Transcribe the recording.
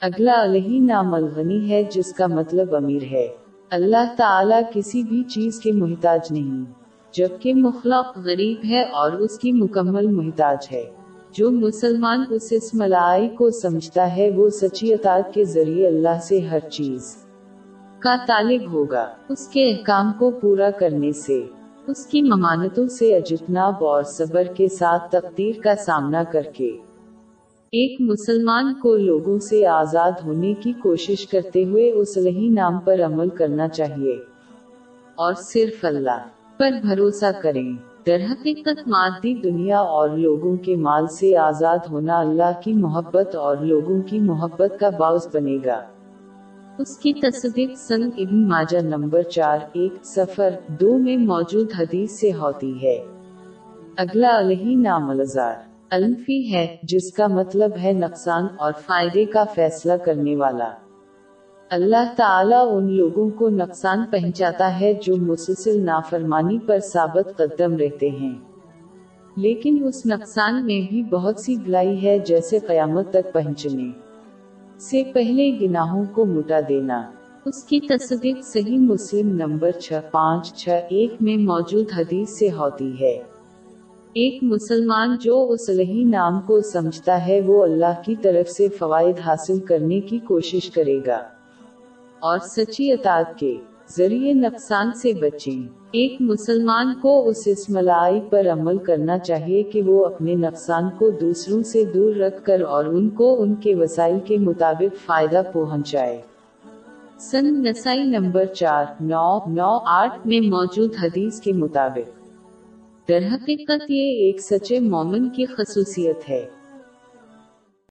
اگلا الہی نام الغنی ہے جس کا مطلب امیر ہے۔ اللہ تعالی کسی بھی چیز کے محتاج نہیں، جبکہ مخلق غریب ہے اور اس کی مکمل محتاج ہے۔ جو مسلمان اس اسم العائی کو سمجھتا ہے، وہ سچی اطاعت کے ذریعے اللہ سے ہر چیز کا طالب ہوگا۔ اس کے احکام کو پورا کرنے سے، اس کی ممانتوں سے اجتناب اور صبر کے ساتھ تقدیر کا سامنا کر کے۔ ایک مسلمان کو لوگوں سے آزاد ہونے کی کوشش کرتے ہوئے اس لہی نام پر عمل کرنا چاہیے۔ اور صرف اللہ پر بھروسہ کریں۔ در حقیقت مادی دنیا اور لوگوں کے مال سے آزاد ہونا اللہ کی محبت اور لوگوں کی محبت کا باعث بنے گا۔ اس کی تصدیق سن ابن ماجہ نمبر چار ایک سفر دو میں موجود حدیث سے ہوتی ہے۔ اگلا علیہ نام الزار الفی ہے، جس کا مطلب ہے نقصان اور فائدے کا فیصلہ کرنے والا۔ اللہ تعالیٰ ان لوگوں کو نقصان پہنچاتا ہے جو مسلسل نافرمانی پر ثابت قدم رہتے ہیں۔ لیکن اس نقصان میں بھی بہت سی بلائی ہے جیسے قیامت تک پہنچنے۔ سے پہلے گناہوں کو مٹا دینا۔ اس کی تصدیق صحیح مسلم نمبر چھ، پانچ، چھ، ایک میں موجود حدیث سے ہوتی ہے۔ ایک مسلمان جو اس لہی نام کو سمجھتا ہے، وہ اللہ کی طرف سے فوائد حاصل کرنے کی کوشش کرے گا۔ اور سچی اطاعت کے ذریعے نقصان سے بچیں۔ ایک مسلمان کو اس اسملائی پر عمل کرنا چاہیے کہ وہ اپنے نقصان کو دوسروں سے دور رکھ کر اور ان کو ان کے وسائل کے مطابق فائدہ پہنچائے۔ سن نسائی نمبر چار، نو نو، آٹھ میں موجود حدیث کے مطابق۔ در حقیقت یہ ایک سچے مومن کی خصوصیت ہے۔